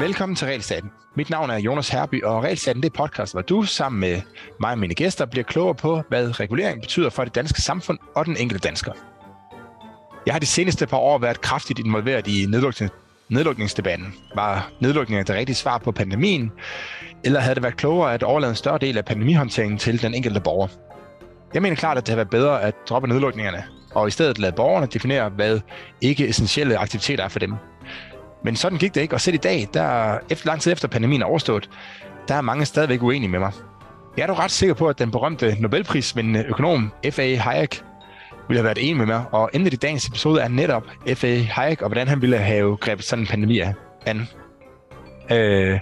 Velkommen til Realstaten. Mit navn er Jonas Herby, og Realstaten det er podcast, hvor du sammen med mig og mine gæster bliver klogere på, hvad regulering betyder for det danske samfund og den enkelte dansker. Jeg har de seneste par år været kraftigt involveret i nedluknings- nedlukningsdebatten. Var nedlukningen det rigtige svar på pandemien, eller havde det været klogere at overlade en større del af pandemihåndteringen til den enkelte borger? Jeg mener klart, at det har været bedre at droppe nedlukningerne, og i stedet lade borgerne definere, hvad ikke essentielle aktiviteter er for dem. Men sådan gik det ikke, og selv i dag, der, efter lang tid efter pandemien er overstået, der er mange stadigvæk uenige med mig. Jeg er dog ret sikker på, at den berømte Nobelprisvindende økonom F.A. Hayek ville have været enig med mig, og endelig i dagens episode er netop F.A. Hayek, og hvordan han ville have grebet sådan en pandemi an. Øh,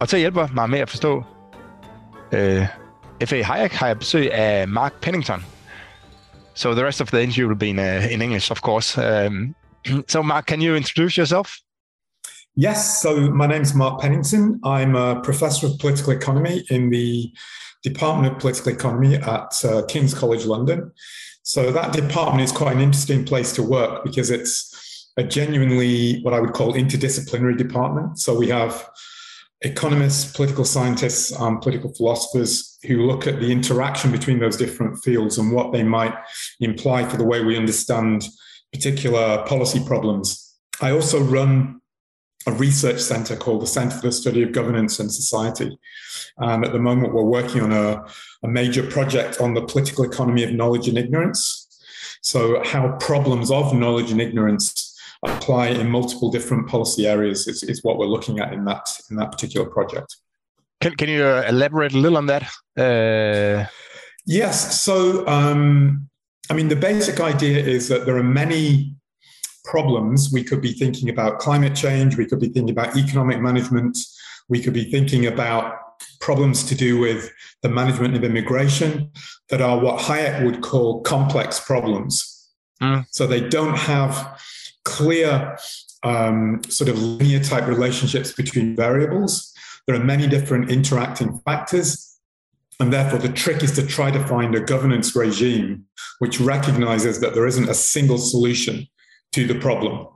og til at hjælpe mig med at forstå øh, Hayek har jeg besøg af Mark Pennington. So the rest of the interview will be in, uh, in English, of course. Um, so Mark, can you introduce yourself? Yes, so my name is Mark Pennington. I'm a professor of political economy in the Department of Political Economy at uh, King's College London. So that department is quite an interesting place to work because it's a genuinely what I would call interdisciplinary department. So we have economists, political scientists, um, political philosophers who look at the interaction between those different fields and what they might imply for the way we understand particular policy problems. I also run a research center called the Center for the Study of Governance and Society. And at the moment, we're working on a, a major project on the political economy of knowledge and ignorance. So, how problems of knowledge and ignorance apply in multiple different policy areas is, is what we're looking at in that in that particular project. Can, can you uh, elaborate a little on that? Uh... Yes. So, um, I mean, the basic idea is that there are many problems. We could be thinking about climate change, we could be thinking about economic management, we could be thinking about problems to do with the management of immigration that are what Hayek would call complex problems. Mm. So they don't have clear um, sort of linear type relationships between variables. There are many different interacting factors. And therefore, the trick is to try to find a governance regime which recognizes that there isn't a single solution to the problem.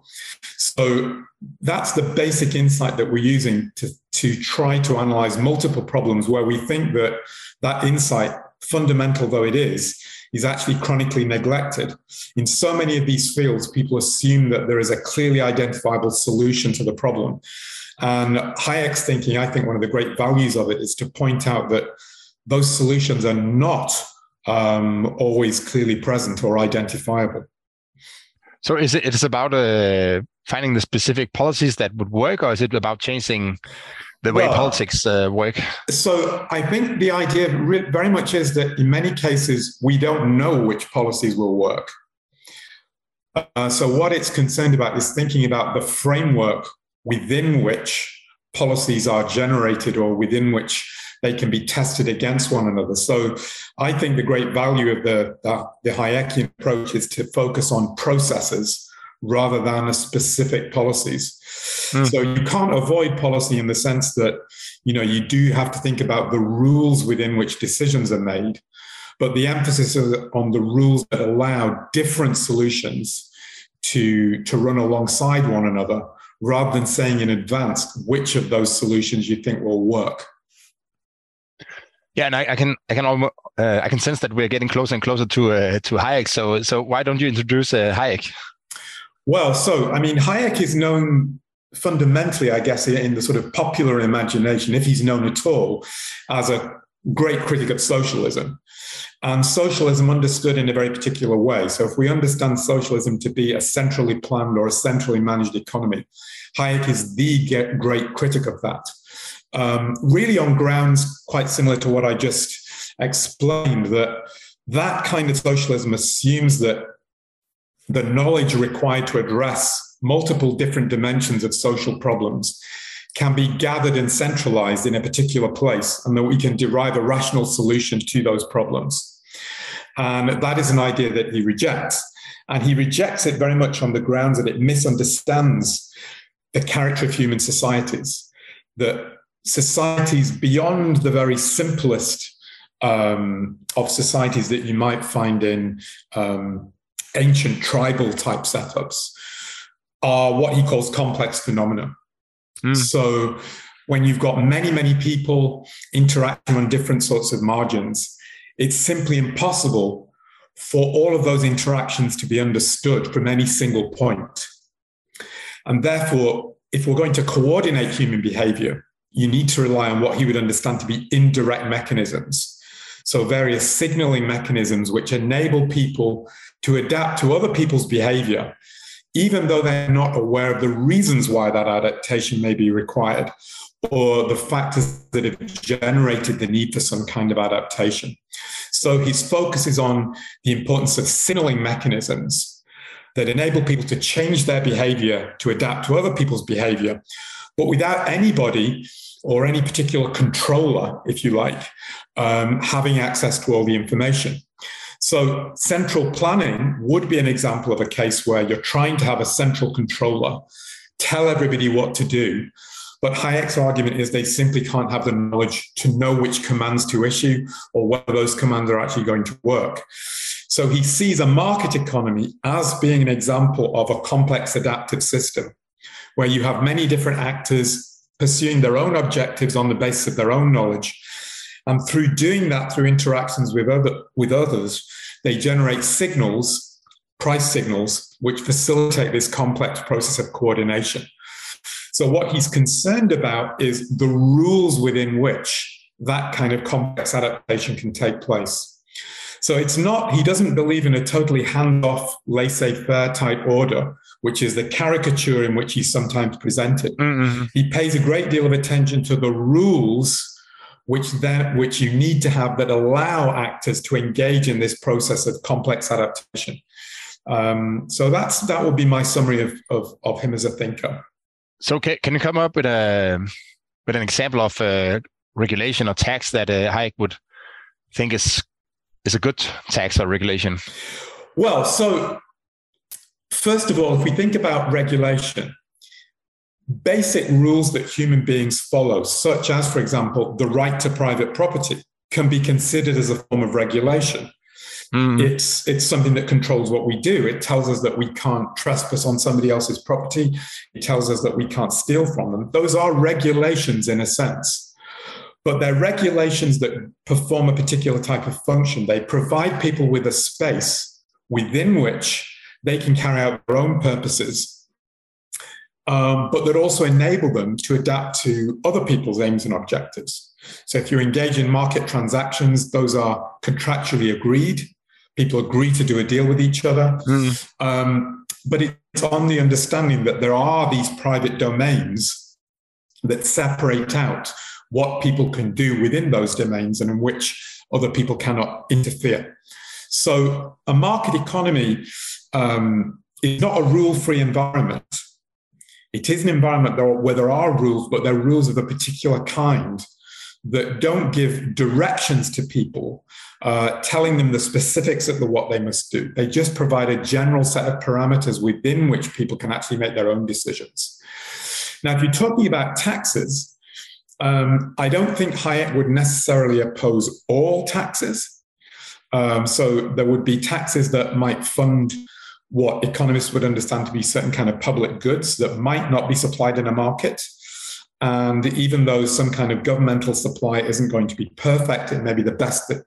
So that's the basic insight that we're using to, to try to analyze multiple problems where we think that that insight, fundamental though it is, is actually chronically neglected. In so many of these fields, people assume that there is a clearly identifiable solution to the problem. And Hayek's thinking, I think one of the great values of it is to point out that those solutions are not um, always clearly present or identifiable. So is it it's about uh, finding the specific policies that would work, or is it about changing the way well, politics uh, work? So I think the idea very much is that in many cases we don't know which policies will work. Uh, so what it's concerned about is thinking about the framework within which policies are generated or within which they can be tested against one another. So I think the great value of the, the, the Hayekian approach is to focus on processes rather than specific policies. Mm. So you can't avoid policy in the sense that you know you do have to think about the rules within which decisions are made, but the emphasis is on the rules that allow different solutions to to run alongside one another rather than saying in advance which of those solutions you think will work. Yeah, and I, I can I can almost uh, I can sense that we're getting closer and closer to uh, to Hayek. So so why don't you introduce uh, Hayek? Well, so I mean, Hayek is known fundamentally, I guess, in the sort of popular imagination, if he's known at all, as a great critic of socialism. And socialism understood in a very particular way. So, if we understand socialism to be a centrally planned or a centrally managed economy, Hayek is the great critic of that um, really on grounds quite similar to what I just explained that that kind of socialism assumes that the knowledge required to address multiple different dimensions of social problems can be gathered and centralized in a particular place, and that we can derive a rational solution to those problems. And that is an idea that he rejects. And he rejects it very much on the grounds that it misunderstands the character of human societies, that societies beyond the very simplest um, of societies that you might find in um, ancient tribal type setups are what he calls complex phenomena. Mm. So when you've got many, many people interacting on different sorts of margins, it's simply impossible for all of those interactions to be understood from any single point. And therefore, if we're going to coordinate human behavior, you need to rely on what he would understand to be indirect mechanisms. So, various signaling mechanisms which enable people to adapt to other people's behavior, even though they're not aware of the reasons why that adaptation may be required or the factors that have generated the need for some kind of adaptation. So, his focus is on the importance of signaling mechanisms that enable people to change their behavior to adapt to other people's behavior, but without anybody or any particular controller, if you like, um, having access to all the information. So, central planning would be an example of a case where you're trying to have a central controller tell everybody what to do. But Hayek's argument is they simply can't have the knowledge to know which commands to issue or whether those commands are actually going to work. So he sees a market economy as being an example of a complex adaptive system where you have many different actors pursuing their own objectives on the basis of their own knowledge. And through doing that, through interactions with, other, with others, they generate signals, price signals, which facilitate this complex process of coordination. So, what he's concerned about is the rules within which that kind of complex adaptation can take place. So it's not, he doesn't believe in a totally hand-off, laissez-faire type order, which is the caricature in which he's sometimes presented. Mm-hmm. He pays a great deal of attention to the rules which then which you need to have that allow actors to engage in this process of complex adaptation. Um, so that's that would be my summary of, of, of him as a thinker. So can, can you come up with a with an example of uh, regulation or tax that uh, Hayek would think is is a good tax or regulation? Well, so first of all, if we think about regulation, basic rules that human beings follow, such as, for example, the right to private property, can be considered as a form of regulation. Mm. It's it's something that controls what we do. It tells us that we can't trespass on somebody else's property. It tells us that we can't steal from them. Those are regulations in a sense but they're regulations that perform a particular type of function. They provide people with a space within which they can carry out their own purposes, um, but that also enable them to adapt to other people's aims and objectives. So if you engage in market transactions, those are contractually agreed. People agree to do a deal with each other. Mm. Um, but it's on the understanding that there are these private domains that separate out what people can do within those domains and in which other people cannot interfere. So, a market economy um, is not a rule free environment. It is an environment where there are rules, but they're rules of a particular kind that don't give directions to people, uh, telling them the specifics of the, what they must do. They just provide a general set of parameters within which people can actually make their own decisions. Now, if you're talking about taxes, um, I don't think Hayek would necessarily oppose all taxes. Um, so there would be taxes that might fund what economists would understand to be certain kind of public goods that might not be supplied in a market. And even though some kind of governmental supply isn't going to be perfect, it may be the best that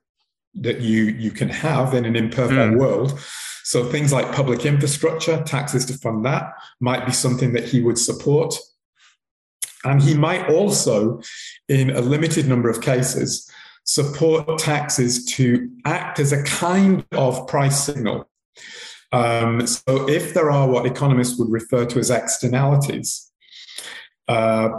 that you you can have in an imperfect mm. world. So things like public infrastructure, taxes to fund that, might be something that he would support. And he might also, in a limited number of cases, support taxes to act as a kind of price signal. Um, so, if there are what economists would refer to as externalities, uh,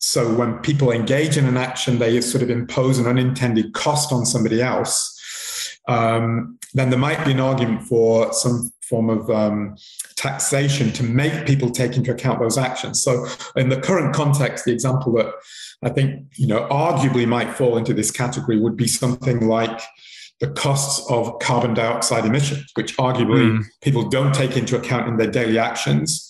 so when people engage in an action, they sort of impose an unintended cost on somebody else. Um, then there might be an argument for some form of um, taxation to make people take into account those actions. So, in the current context, the example that I think you know arguably might fall into this category would be something like the costs of carbon dioxide emissions, which arguably mm. people don't take into account in their daily actions.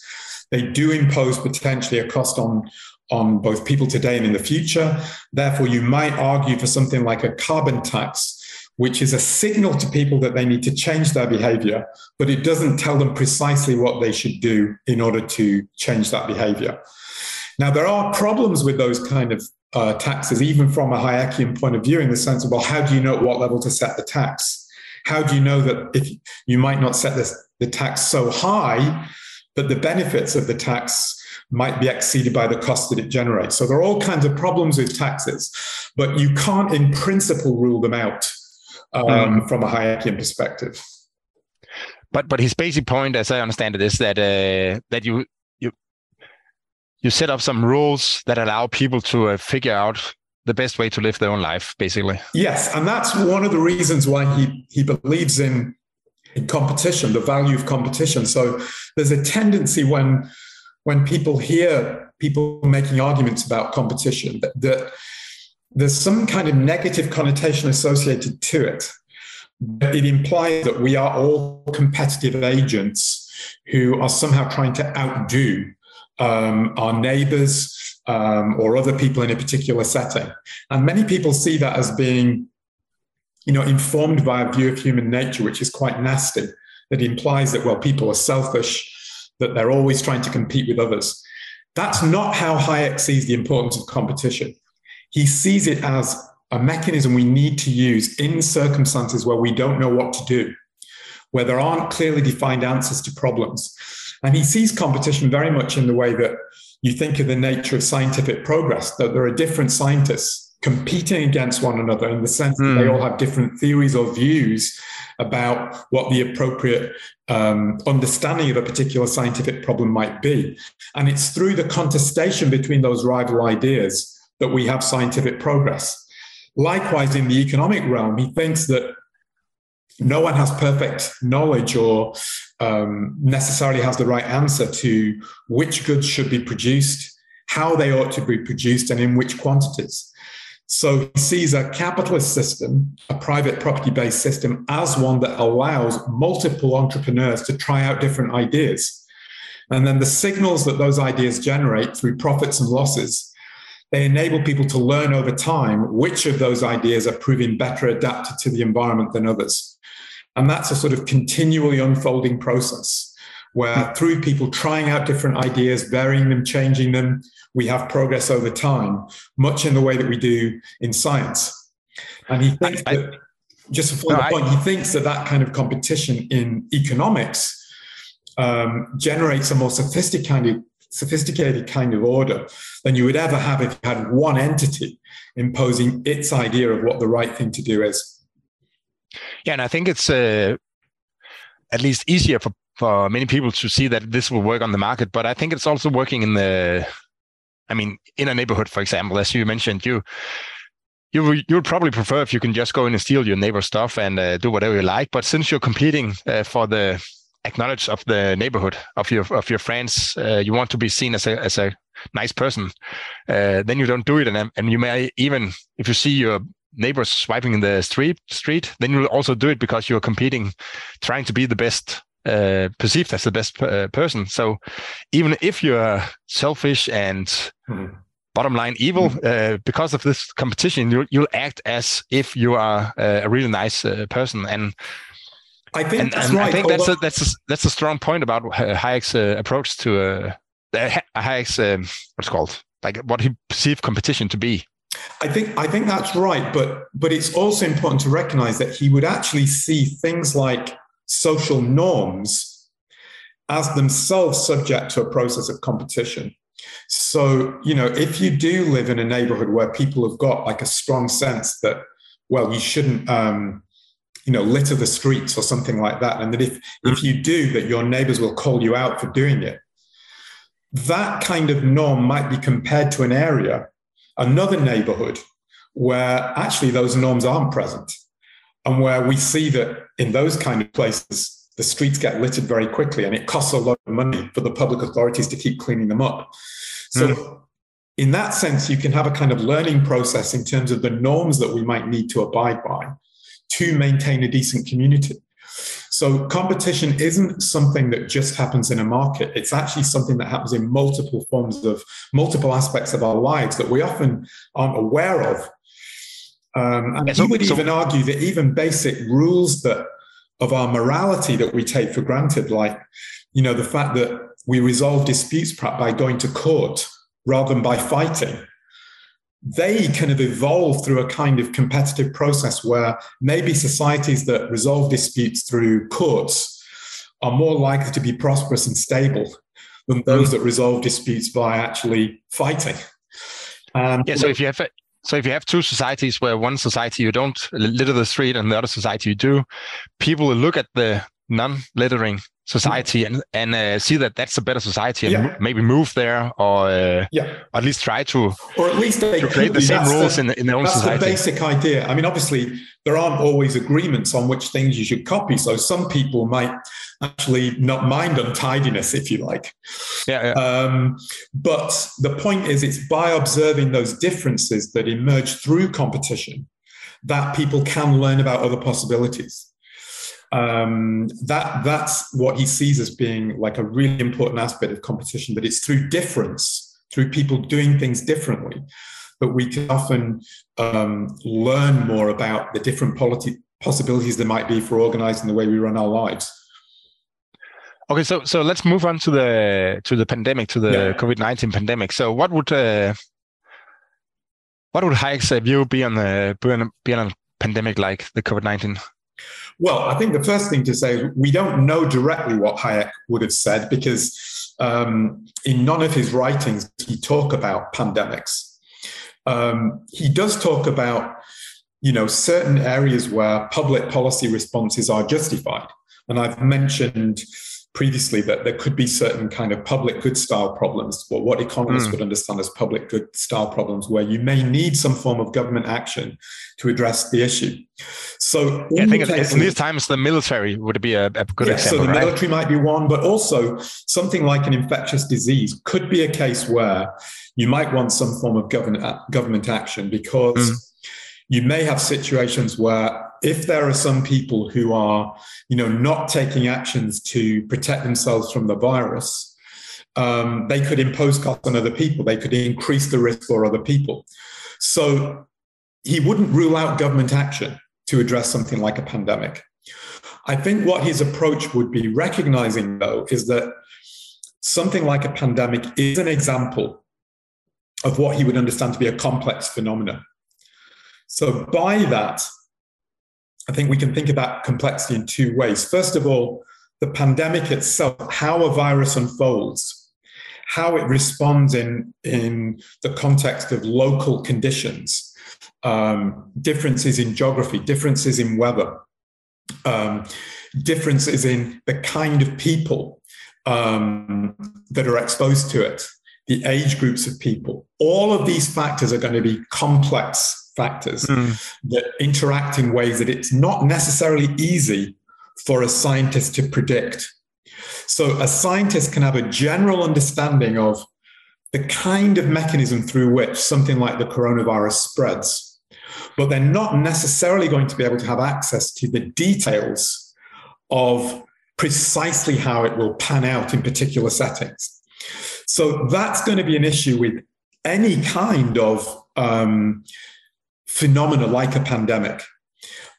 They do impose potentially a cost on on both people today and in the future. Therefore, you might argue for something like a carbon tax which is a signal to people that they need to change their behavior, but it doesn't tell them precisely what they should do in order to change that behavior. Now, there are problems with those kind of uh, taxes, even from a Hayekian point of view, in the sense of, well, how do you know at what level to set the tax? How do you know that if you might not set this, the tax so high, but the benefits of the tax might be exceeded by the cost that it generates? So there are all kinds of problems with taxes, but you can't, in principle, rule them out um, mm. from a Hayekian perspective. But but his basic point, as I understand it, is that uh, that you you set up some rules that allow people to uh, figure out the best way to live their own life, basically. Yes, and that's one of the reasons why he he believes in in competition, the value of competition. So there's a tendency when when people hear people making arguments about competition that, that there's some kind of negative connotation associated to it. It implies that we are all competitive agents who are somehow trying to outdo um, our neighbors um, or other people in a particular setting. And many people see that as being, you know, informed by a view of human nature, which is quite nasty. That implies that, well, people are selfish, that they're always trying to compete with others. That's not how Hayek sees the importance of competition. He sees it as a mechanism we need to use in circumstances where we don't know what to do, where there aren't clearly defined answers to problems. And he sees competition very much in the way that you think of the nature of scientific progress, that there are different scientists competing against one another in the sense mm. that they hmm. all have different theories or views about what the appropriate um, understanding of a particular scientific problem might be. And it's through the contestation between those rival ideas that we have scientific progress. Likewise, in the economic realm, he thinks that no one has perfect knowledge or um, necessarily has the right answer to which goods should be produced, how they ought to be produced, and in which quantities. So he sees a capitalist system, a private property based system, as one that allows multiple entrepreneurs to try out different ideas. And then the signals that those ideas generate through profits and losses they enable people to learn over time which of those ideas are proving better adapted to the environment than others. And that's a sort of continually unfolding process where through people trying out different ideas, varying them, changing them, we have progress over time, much in the way that we do in science. And he thinks I, that, just for no, the point, I, he thinks that that kind of competition in economics um, generates a more sophisticated sophisticated kind of order than you would ever have if you had one entity imposing its idea of what the right thing to do is. Yeah, and I think it's uh, at least easier for, for many people to see that this will work on the market, but I think it's also working in the, I mean, in a neighborhood, for example, as you mentioned, you you you would probably prefer if you can just go in and steal your neighbor's stuff and uh, do whatever you like. But since you're competing uh, for the acknowledge of the neighborhood of your of your friends. Uh, you want to be seen as a as a nice person. Uh, then you don't do it, and and you may even if you see your neighbors swiping in the street street, then you'll also do it because you're competing, trying to be the best. Uh, perceived as the best uh, person. So, even if you're selfish and mm-hmm bottom line evil mm-hmm. uh, because of this competition you'll, you'll act as if you are uh, a really nice uh, person and I think and, that's and right. I think that's a, that's a, that's a strong point about Hayek's uh, approach to uh, Hayek's um, what's called like what he perceived competition to be. I think I think that's right, but but it's also important to recognize that he would actually see things like social norms as themselves subject to a process of competition. So, you know, if you do live in a neighborhood where people have got like a strong sense that, well, you shouldn't um, you know litter the streets or something like that and that if if you do that your neighbors will call you out for doing it that kind of norm might be compared to an area another neighborhood where actually those norms aren't present and where we see that in those kind of places the streets get littered very quickly and it costs a lot of money for the public authorities to keep cleaning them up so mm. in that sense you can have a kind of learning process in terms of the norms that we might need to abide by to maintain a decent community. So competition isn't something that just happens in a market. It's actually something that happens in multiple forms of multiple aspects of our lives that we often aren't aware of. Um, and so, he would so, even argue that even basic rules that of our morality that we take for granted, like you know the fact that we resolve disputes by going to court rather than by fighting, they kind of evolve through a kind of competitive process where maybe societies that resolve disputes through courts are more likely to be prosperous and stable than those mm. that resolve disputes by actually fighting. Um, yeah. So if you have so if you have two societies where one society you don't litter the street and the other society you do, people will look at the non-littering society and and uh, see that that's a better society and yeah. maybe move there or uh, yeah. at least try to or at least they create the same rules the, in, in their own that's society. That's the basic idea. I mean, obviously there aren't always agreements on which things you should copy. So some people might actually not mind untidiness, if you like. Yeah. yeah. Um, but the point is, it's by observing those differences that emerge through competition that people can learn about other possibilities um, that that's what he sees as being like a really important aspect of competition that it's through difference through people doing things differently that we can often um, learn more about the different possibilities there might be for organizing the way we run our lives. Okay so so let's move on to the to the pandemic to the yeah. covid-19 pandemic. So what would uh, what would Hayek's view be on the be on a pandemic like the covid-19 well, I think the first thing to say is we don't know directly what Hayek would have said because um, in none of his writings he talk about pandemics. Um, he does talk about, you know, certain areas where public policy responses are justified, and I've mentioned previously that there could be certain kind of public good style problems, or what economists mm. would understand as public good style problems, where you may need some form of government action to address the issue. So, yeah, I think cases, in these times, the military would be a, a good yeah, example. So, the right? military might be one, but also something like an infectious disease could be a case where you might want some form of government government action because. Mm you may have situations where if there are some people who are you know not taking actions to protect themselves from the virus um, they could impose costs on other people. They could increase the risk for other people. So he wouldn't rule out government action to address something like a pandemic. I think what his approach would be recognizing though is that something like a pandemic is an example of what he would understand to be a complex phenomenon so, by that, I think we can think about complexity in two ways. First of all, the pandemic itself, how a virus unfolds, how it responds in, in the context of local conditions, um, differences in geography, differences in weather, um, differences in the kind of people um, that are exposed to it, the age groups of people. All of these factors are going to be complex factors mm. that interact in ways that it's not necessarily easy for a scientist to predict. So a scientist can have a general understanding of the kind of mechanism through which something like the coronavirus spreads, but they're not necessarily going to be able to have access to the details of precisely how it will pan out in particular settings. So that's going to be an issue with any kind of um, phenomena like a pandemic,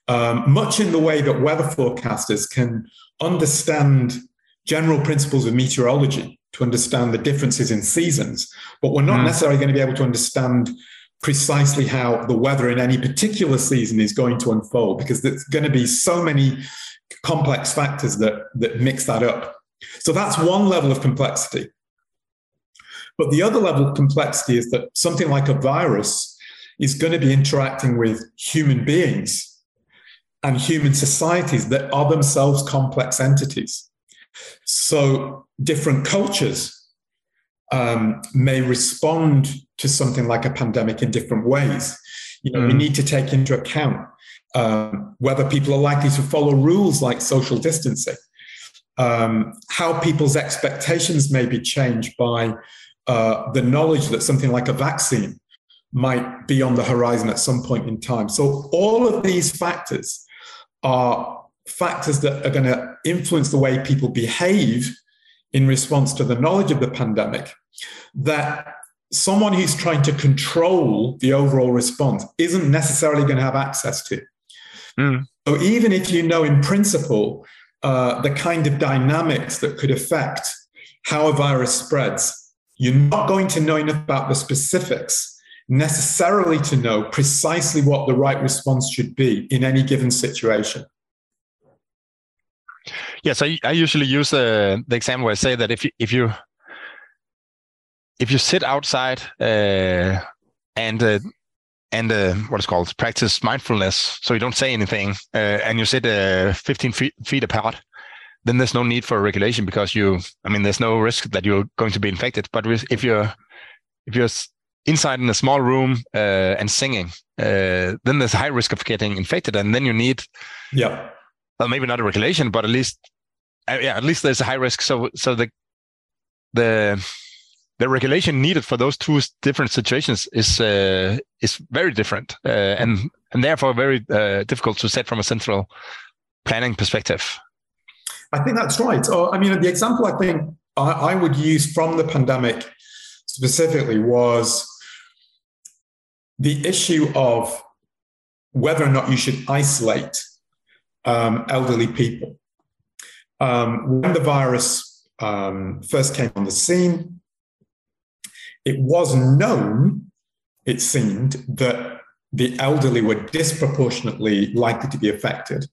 um, much in the way that weather forecasters can understand general principles of meteorology to understand the differences in seasons, but we're not mm. necessarily going to be able to understand precisely how the weather in any particular season is going to unfold because there's going to be so many complex factors that, that mix that up. So that's one level of complexity. But the other level of complexity is that something like a virus is going to be interacting with human beings and human societies that are themselves complex entities. So different cultures um, may respond to something like a pandemic in different ways. You know, mm. we need to take into account um, whether people are likely to follow rules like social distancing, um, how people's expectations may be changed by uh, the knowledge that something like a vaccine might be on the horizon at some point in time. So, all of these factors are factors that are going to influence the way people behave in response to the knowledge of the pandemic that someone who's trying to control the overall response isn't necessarily going to have access to. Mm. So even if you know in principle uh, the kind of dynamics that could affect how a virus spreads, you're not going to know enough about the specifics necessarily to know precisely what the right response should be in any given situation. Yes, I, I usually use uh, the example where I say that if you, if you if you sit outside uh, and uh, and uh, what is called practice mindfulness, so you don't say anything, uh, and you sit uh, 15 feet, feet apart, then there's no need for regulation because you, I mean, there's no risk that you're going to be infected. But if you're if you're inside in a small room uh, and singing, then there's a high risk of getting infected, and then you need, yeah, well, maybe not a regulation, but at least, yeah, at least there's a high risk. So so the the the regulation needed for those two different situations is uh, is very different uh, and and therefore very uh, difficult to set from a central planning perspective. I think that's right. I mean, the example I think I, I would use from the pandemic specifically was the issue of whether or not you should isolate um, elderly people. Um, when the virus um, first came on the scene, it was known, it seemed, that the elderly were disproportionately likely to be affected.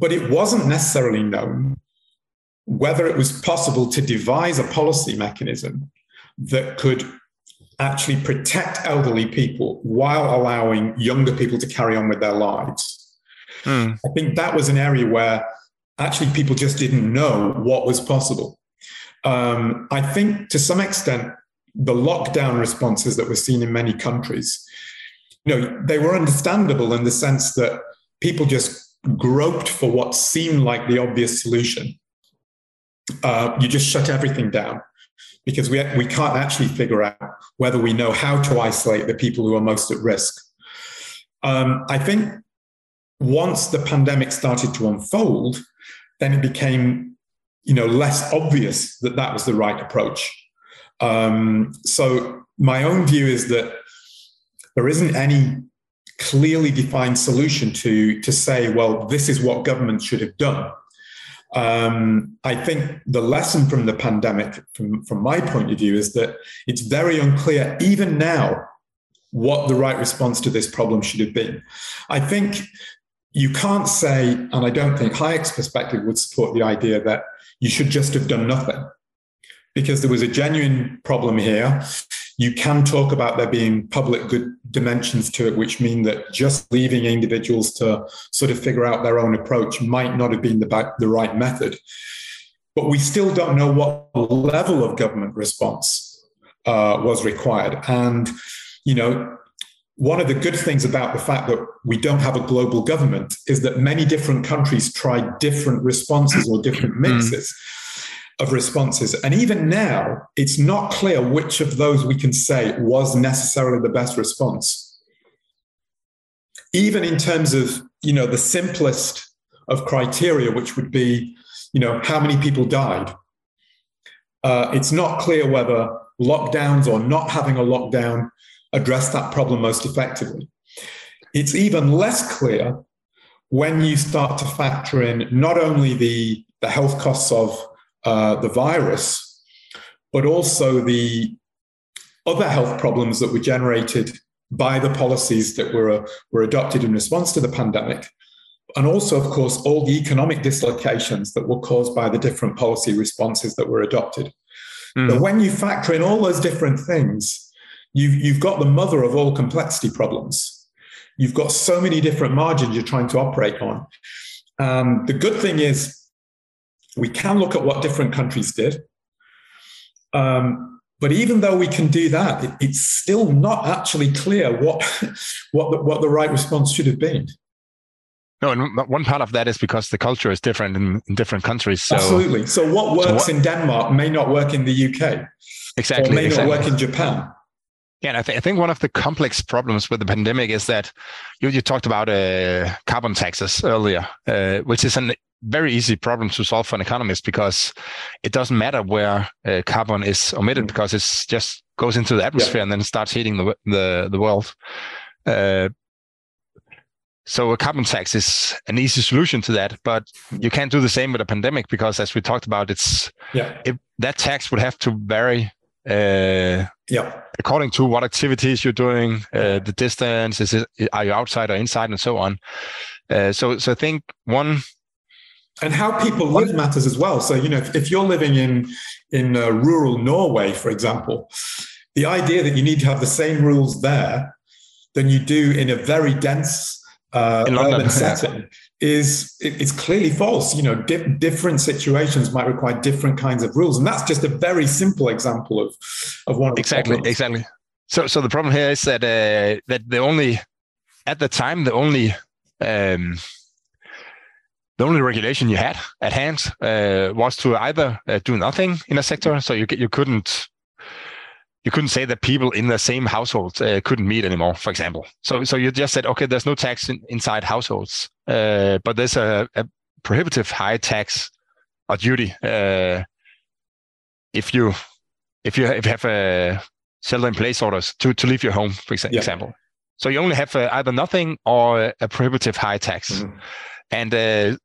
But it wasn't necessarily known whether it was possible to devise a policy mechanism that could actually protect elderly people while allowing younger people to carry on with their lives. Mm. I think that was an area where actually people just didn't know what was possible. Um, I think to some extent, the lockdown responses that were seen in many countries, you know, they were understandable in the sense that people just groped for what seemed like the obvious solution. Uh, you just shut everything down because we, we can't actually figure out whether we know how to isolate the people who are most at risk. Um, I think once the pandemic started to unfold, then it became you know, less obvious that that was the right approach. Um, so my own view is that there isn't any clearly defined solution to to say, well, this is what government should have done. Um, I think the lesson from the pandemic, from, from my point of view, is that it's very unclear, even now, what the right response to this problem should have been. I think you can't say, and I don't think Hayek's perspective would support the idea that you should just have done nothing because there was a genuine problem here. You can talk about there being public good dimensions to it, which mean that just leaving individuals to sort of figure out their own approach might not have been the, the right method. But we still don't know what level of government response uh, was required. And, you know, one of the good things about the fact that we don't have a global government is that many different countries tried different responses or different hmm. mixes of responses. And even now, it's not clear which of those we can say was necessarily the best response. Even in terms of, you know, the simplest of criteria, which would be, you know, how many people died. Uh, it's not clear whether lockdowns or not having a lockdown address that problem most effectively. It's even less clear when you start to factor in not only the, the health costs of uh, the virus, but also the other health problems that were generated by the policies that were, uh, were adopted in response to the pandemic. And also, of course, all the economic dislocations that were caused by the different policy responses that were adopted. Mm. But when you factor in all those different things, you've, you've got the mother of all complexity problems. You've got so many different margins you're trying to operate on. Um, the good thing is, we can look at what different countries did. Um, but even though we can do that, it, it's still not actually clear what, what, the, what the right response should have been. No, and one part of that is because the culture is different in, in different countries. So, Absolutely. So what works so what, in Denmark may not work in the UK. Exactly. Or may exactly. not work in Japan. Yeah, and I, th- I, think one of the complex problems with the pandemic is that you, you talked about uh, carbon taxes earlier, uh, which is an very easy problem to solve for an economist because it doesn't matter where uh, carbon is omitted mm. because it's just goes into the atmosphere yeah. and then starts heating the the the world. Uh, so a carbon tax is an easy solution to that, but you can't do the same with a pandemic because, as we talked about, it's yeah. It, that tax would have to vary uh, yeah. according to what activities you're doing, uh, the distance, is it, are you outside or inside, and so on. Uh, so, so I think one and how people live matters as well. So you know, if, if you're living in in uh, rural Norway, for example, the idea that you need to have the same rules there than you do in a very dense uh, in urban setting is it, it's clearly false. You know, di- different situations might require different kinds of rules, and that's just a very simple example of of one. Of exactly, exactly. So, so the problem here is that uh, that the only at the time the only um, the only regulation you had at hand uh, was to either uh, do nothing in a sector, so you you couldn't you couldn't say that people in the same household uh, couldn't meet anymore, for example. So, so you just said, okay, there's no tax in, inside households, uh, but there's a, a, prohibitive high tax or duty uh, if you if you if you have a shelter-in-place orders to to leave your home, for exa- yeah. example. So you only have uh, either nothing or a prohibitive high tax, mm-hmm. and uh,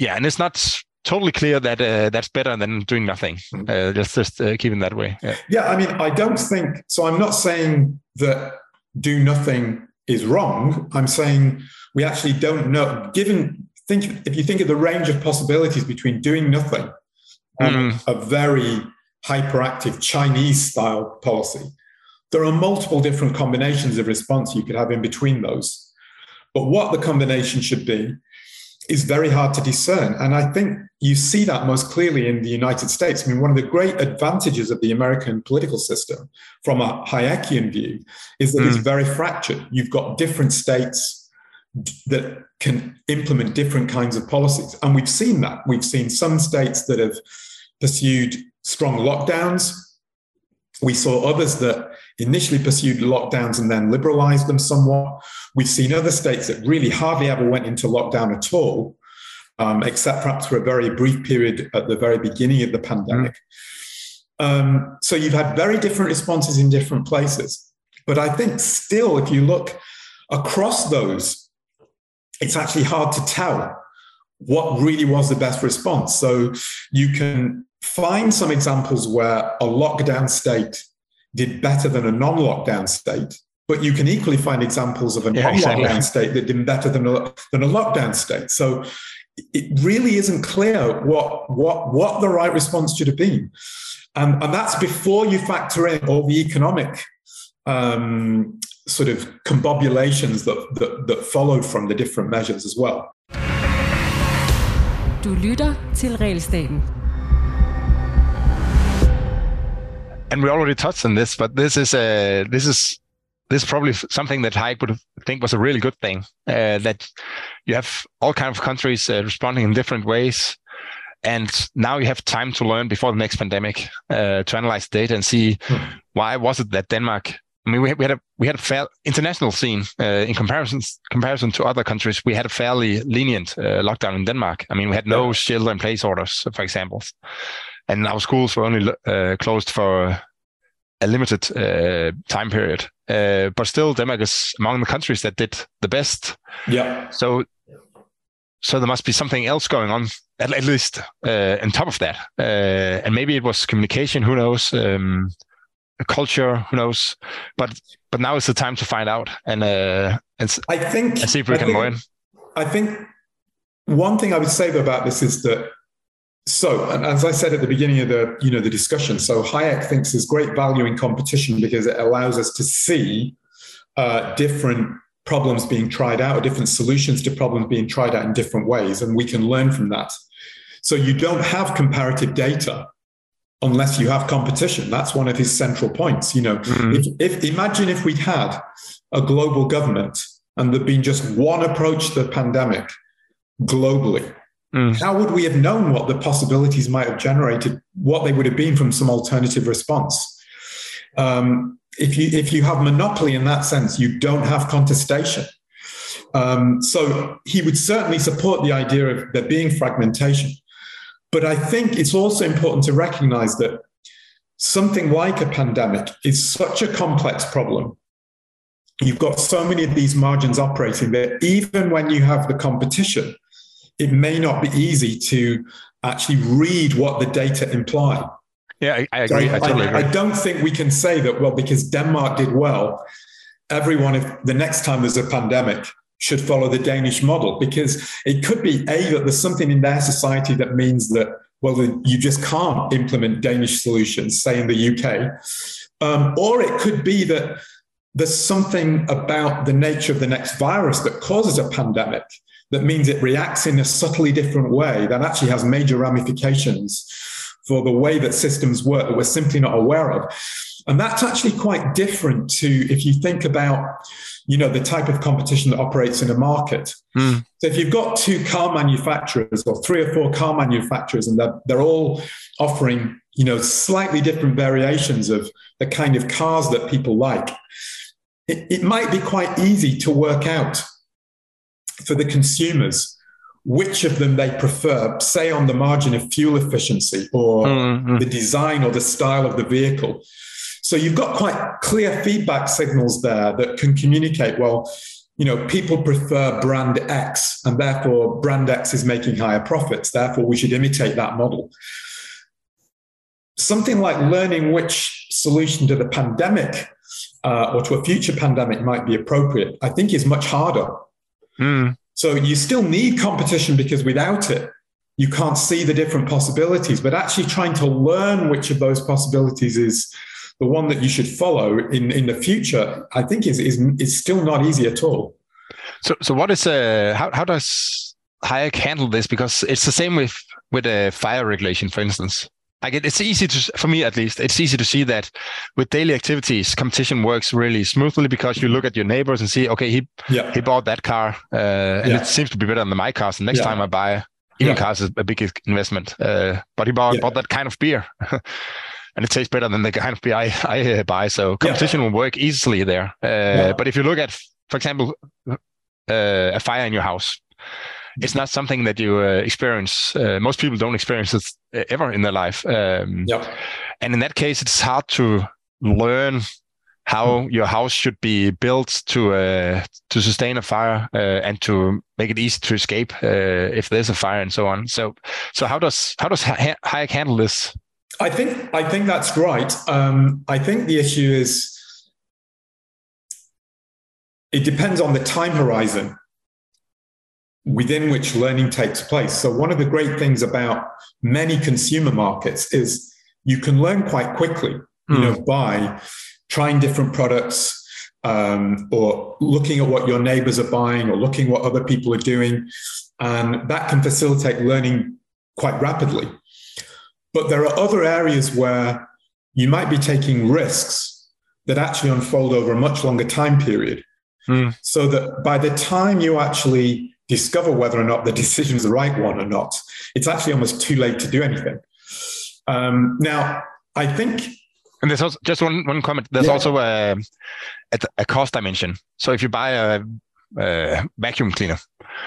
yeah, and it's not totally clear that uh, that's better than doing nothing. Mm-hmm. Uh, just just uh, keeping that way. Yeah. yeah, I mean, I don't think so. I'm not saying that do nothing is wrong. I'm saying we actually don't know. Given think if you think of the range of possibilities between doing nothing and mm. a very hyperactive Chinese style policy, there are multiple different combinations of response you could have in between those. But what the combination should be is very hard to discern. And I think you see that most clearly in the United States. I mean, one of the great advantages of the American political system from a Hayekian view is that mm. it's very fractured. You've got different states that can implement different kinds of policies. And we've seen that. We've seen some states that have pursued strong lockdowns. We saw others that initially pursued lockdowns and then liberalized them somewhat. We've seen other states that really hardly ever went into lockdown at all, um, except perhaps for a very brief period at the very beginning of the pandemic. Mm. Um, so you've had very different responses in different places. But I think still, if you look across those, it's actually hard to tell what really was the best response. So you can find some examples where a lockdown state did better than a non lockdown state. But you can equally find examples of an yeah, non-lockdown state that did better than a, than a lockdown state. So it really isn't clear what what what the right response should have been, and and that's before you factor in all the economic um, sort of combobulations that, that that followed from the different measures as well. Du lytter til Realstaten. And we already touched on this, but this is a this is this is probably something that Hayek would think was a really good thing. Uh, that you have all kinds of countries uh, responding in different ways, and now you have time to learn before the next pandemic uh, to analyze data and see mm. why was it that Denmark. I mean, we, we had a we had a fair international scene uh, in comparison comparison to other countries. We had a fairly lenient uh, lockdown in Denmark. I mean, we had no shelter-in-place orders, for example, and our schools were only uh, closed for a limited uh, time period. Uh, but still, Denmark is among the countries that did the best. Yeah. So, so there must be something else going on, at, at least uh, on top of that. Uh, and maybe it was communication. Who knows? Um, culture. Who knows? But but now is the time to find out and uh, and, I think and see if we I can think, learn. I think one thing I would say about this is that so, as I said at the beginning of the you know the discussion, so Hayek thinks there's great value in competition because it allows us to see uh, different problems being tried out, or different solutions to problems being tried out in different ways, and we can learn from that. So you don't have comparative data unless you have competition. That's one of his central points. You know, mm-hmm. if, if imagine if we'd had a global government and there'd been just one approach to the pandemic globally Mm. How would we have known what the possibilities might have generated, what they would have been from some alternative response? Um, if you if you have monopoly in that sense, you don't have contestation. Um, so he would certainly support the idea of there being fragmentation. But I think it's also important to recognize that something like a pandemic is such a complex problem. You've got so many of these margins operating that even when you have the competition, it may not be easy to actually read what the data imply. Yeah, I, I agree. So I, I, totally agree. I don't think we can say that, well, because Denmark did well, everyone, if the next time there's a pandemic, should follow the Danish model because it could be a that there's something in their society that means that well you just can't implement Danish solutions, say in the UK, um, or it could be that there's something about the nature of the next virus that causes a pandemic that means it reacts in a subtly different way that actually has major ramifications for the way that systems work that we're simply not aware of. And that's actually quite different to if you think about, you know, the type of competition that operates in a market. Mm. So if you've got two car manufacturers or three or four car manufacturers and they're, they're all offering, you know, slightly different variations of the kind of cars that people like, it, it might be quite easy to work out for the consumers which of them they prefer, say on the margin of fuel efficiency or mm-hmm. the design or the style of the vehicle. So you've got quite clear feedback signals there that can communicate, well, you know, people prefer brand X and therefore brand X is making higher profits. Therefore, we should imitate that model. Something like learning which solution to the pandemic uh, or to a future pandemic might be appropriate, I think is much harder. Mm. So you still need competition because without it, you can't see the different possibilities. But actually trying to learn which of those possibilities is the one that you should follow in, in the future, I think is, is, is still not easy at all. So, so what is, uh, how, how does Hayek handle this? Because it's the same with, with a fire regulation, for instance. I get it's easy to for me at least it's easy to see that with daily activities competition works really smoothly because you look at your neighbors and see okay he yeah. he bought that car uh, and yeah. it seems to be better than my car so next yeah. time I buy even cars is a big investment uh, but he bought, bought that kind of beer and it tastes better than the kind of beer I, I uh, buy so competition will work easily there uh, but if you look at for example uh, a fire in your house it's not something that you uh, experience. Uh, most people don't experience it uh, ever in their life. Um, yep. And in that case, it's hard to learn how your house should be built to uh, to sustain a fire uh, and to make it easy to escape uh, if there's a fire and so on. So, so how does how does Hayek handle this? I think I think that's right. Um, I think the issue is it depends on the time horizon within which learning takes place. So, one of the great things about many consumer markets is you can learn quite quickly, mm. you hmm. know, by trying different products um, or looking at what your neighbors are buying or looking what other people are doing. And that can facilitate learning quite rapidly. But there are other areas where you might be taking risks that actually unfold over a much longer time period. Mm. So that by the time you actually discover whether or not the decision is the right one or not. It's actually almost too late to do anything. Um, now, I think. And there's also just one, one comment. There's yeah. also a, a, cost dimension. So if you buy a, a vacuum cleaner,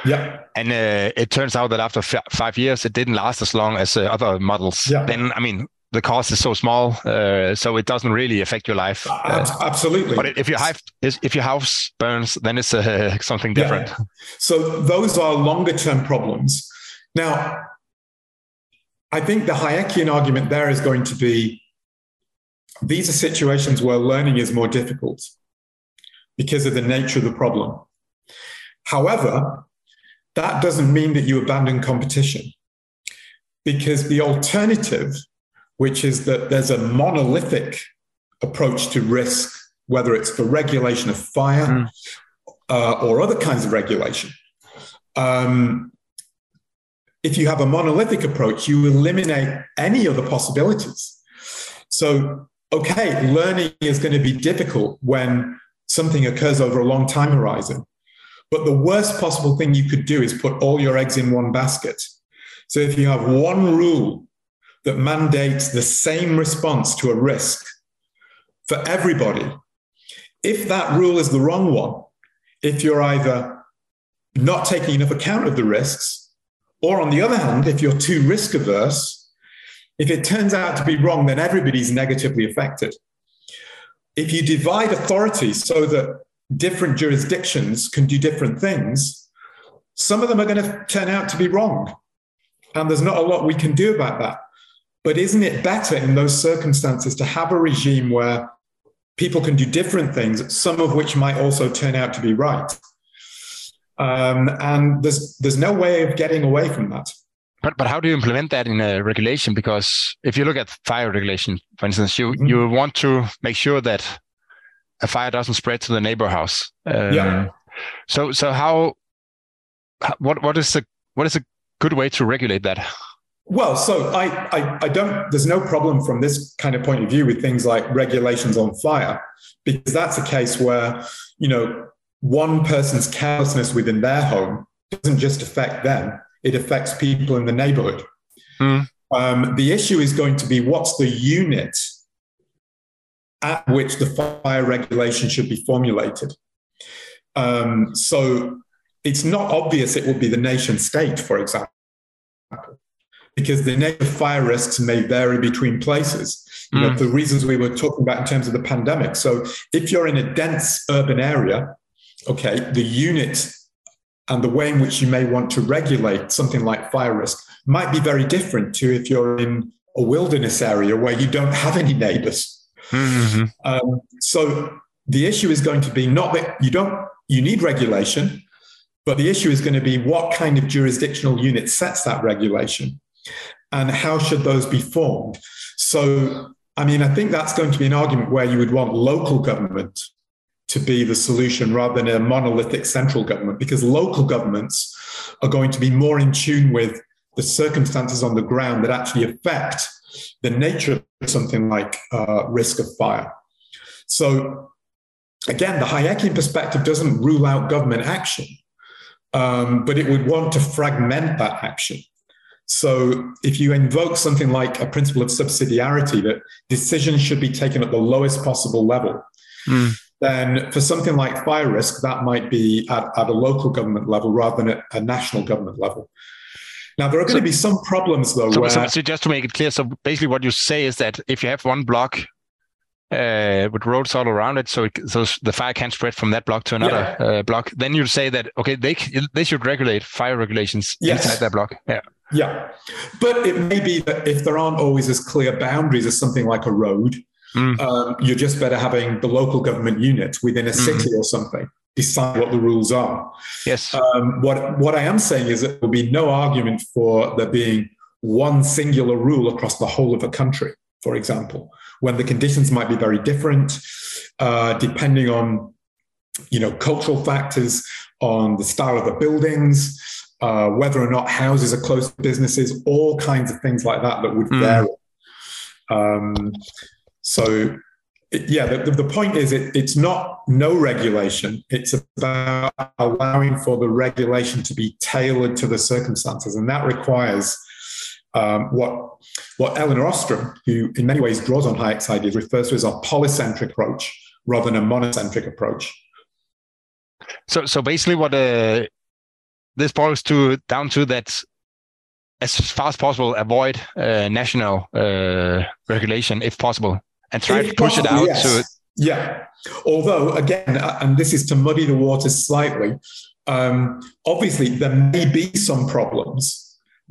yeah, and uh, it turns out that after f- five years it didn't last as long as uh, other models, yeah. then I mean the cost is so small, uh, so it doesn't really affect your life. Uh, Absolutely. But if your house if your house burns, then it's uh, something different. Yeah. So those are longer term problems. Now, I think the Hayekian argument there is going to be these are situations where learning is more difficult because of the nature of the problem. However, that doesn't mean that you abandon competition because the alternative which is that there's a monolithic approach to risk, whether it's for regulation of fire mm. uh, or other kinds of regulation. Um, if you have a monolithic approach, you eliminate any other possibilities. So, okay, learning is going to be difficult when something occurs over a long time horizon. But the worst possible thing you could do is put all your eggs in one basket. So if you have one rule that mandates the same response to a risk for everybody. If that rule is the wrong one, if you're either not taking enough account of the risks, or on the other hand, if you're too risk averse, If it turns out to be wrong, then everybody's negatively affected. If you divide authority so that different jurisdictions can do different things, some of them are going to turn out to be wrong. And there's not a lot we can do about that. But isn't it better in those circumstances to have a regime where people can do different things, some of which might also turn out to be right? Um, and there's there's no way of getting away from that. But but how do you implement that in a regulation? Because if you look at fire regulation, for instance, you mm-hmm. you want to make sure that a fire doesn't spread to the neighbor house. Um, yeah. So so how what what is the what is a good way to regulate that? Well, so I, I, I don't. There's no problem from this kind of point of view with things like regulations on fire, because that's a case where you know one person's carelessness within their home doesn't just affect them; it affects people in the neighborhood. Mm. Um, the issue is going to be what's the unit at which the fire regulation should be formulated. Um, so it's not obvious it would be the nation state, for example, because the of fire risks may vary between places. You know, mm. the reasons we were talking about in terms of the pandemic. So if you're in a dense urban area, okay, the unit and the way in which you may want to regulate something like fire risk might be very different to if you're in a wilderness area where you don't have any neighbors. Mm-hmm. Um, so the issue is going to be not that you don't you need regulation, but the issue is going to be what kind of jurisdictional unit sets that regulation and how should those be formed? So, I mean, I think that's going to be an argument where you would want local government to be the solution rather than a monolithic central government, because local governments are going to be more in tune with the circumstances on the ground that actually affect the nature of something like uh, risk of fire. So, again, the Hayekian perspective doesn't rule out government action um, but it would want to fragment that action. So if you invoke something like a principle of subsidiarity, that decisions should be taken at the lowest possible level, mm. then for something like fire risk, that might be at, at a local government level rather than at a national government level. Now, there are going so, to be some problems, though. So, where... so, so, just to make it clear, so basically what you say is that if you have one block uh, with roads all around it, so it, so the fire can spread from that block to another yeah. uh, block. Then you'd say that okay, they they should regulate fire regulations yes. inside that block. Yeah, yeah, but it may be that if there aren't always as clear boundaries as something like a road, mm. um, you're just better having the local government unit within a mm. city mm. or something decide what the rules are. Yes. Um, what what I am saying is that there will be no argument for there being one singular rule across the whole of a country, for example when the conditions might be very different, uh, depending on you know cultural factors, on the style of the buildings, uh, whether or not houses are close to businesses, all kinds of things like that that would mm. vary. Um, so yeah, the, the, point is it, it's not no regulation. It's about allowing for the regulation to be tailored to the circumstances. And that requires um, what what Elinor Ostrom, who in many ways draws on Hayek's ideas, refers to as a polycentric approach rather than a monocentric approach. So, so basically, what uh, this boils to down to that, as far as possible, avoid uh, national uh, regulation if possible, and try if to push possible, it out yes. to. Yeah, although again, uh, and this is to muddy the waters slightly. Um, obviously, there may be some problems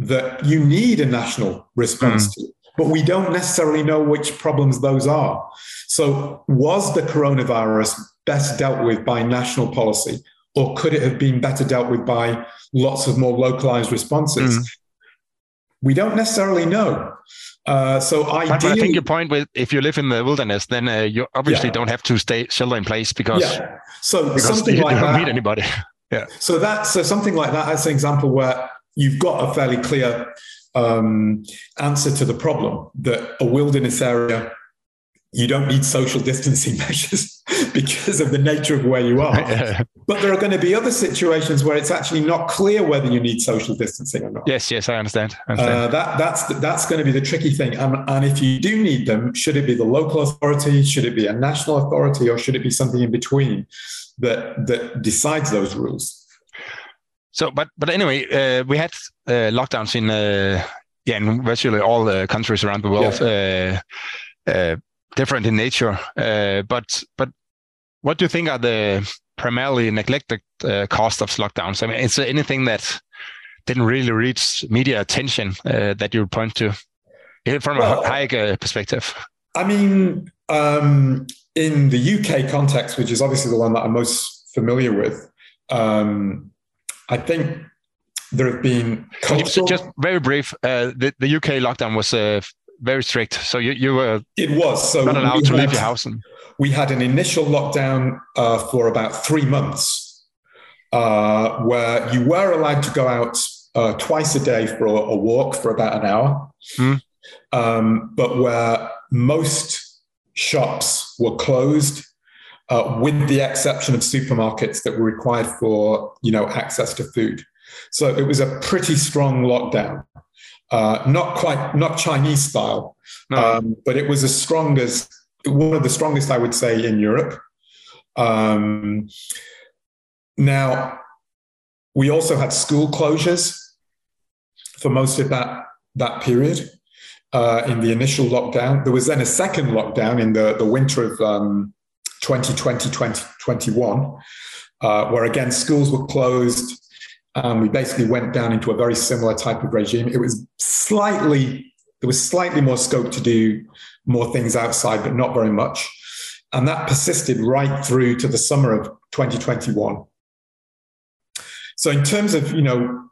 that you need a national response mm. to, but we don't necessarily know which problems those are. So, was the coronavirus best dealt with by national policy, or could it have been better dealt with by lots of more localized responses? Mm. We don't necessarily know. Uh, so ideally, I think your point with if you live in the wilderness, then uh, you obviously yeah. don't have to stay shelter in place because yeah. So because something you, like you don't that, meet anybody. yeah. So that's so something like that as an example where you've got a fairly clear um, answer to the problem that a wilderness area you don't need social distancing measures because of the nature of where you are. but there are going to be other situations where it's actually not clear whether you need social distancing or not. Yes, yes, I understand. I understand. Uh, that, that's, that's going to be the tricky thing. And, and if you do need them, should it be the local authority? Should it be a national authority? Or should it be something in between that, that decides those rules? So, but but anyway, uh, we had uh, lockdowns in uh, yeah, in virtually all the countries around the world, yeah. uh, uh, different in nature. Uh, but but what do you think are the primarily neglected uh, cost of lockdowns? I mean, is there anything that didn't really reach media attention uh, that you would point to from well, a Hayek perspective? I mean, um, in the UK context, which is obviously the one that I'm most familiar with, um, I think there have been cultural... just very brief. Uh, the the UK lockdown was uh, very strict, so you you were it was so not allowed to had, leave your house. And... We had an initial lockdown uh, for about three months, uh, where you were allowed to go out uh, twice a day for a, a, walk for about an hour, mm. um, but where most shops were closed. Uh, with the exception of supermarkets that were required for you know access to food so it was a pretty strong lockdown. Uh, not quite, not Chinese style, no. um, but it was as strong as one of the strongest, I would say, in Europe. Um, now, we also had school closures for most of that that period uh, in the initial lockdown. There was then a second lockdown in the, the winter of um, 2020, 2021, uh, where again schools were closed, um, we basically went down into a very similar type of regime. It was slightly, there was slightly more scope to do more things outside, but not very much. And that persisted right through to the summer of 2021. So in terms of, you know,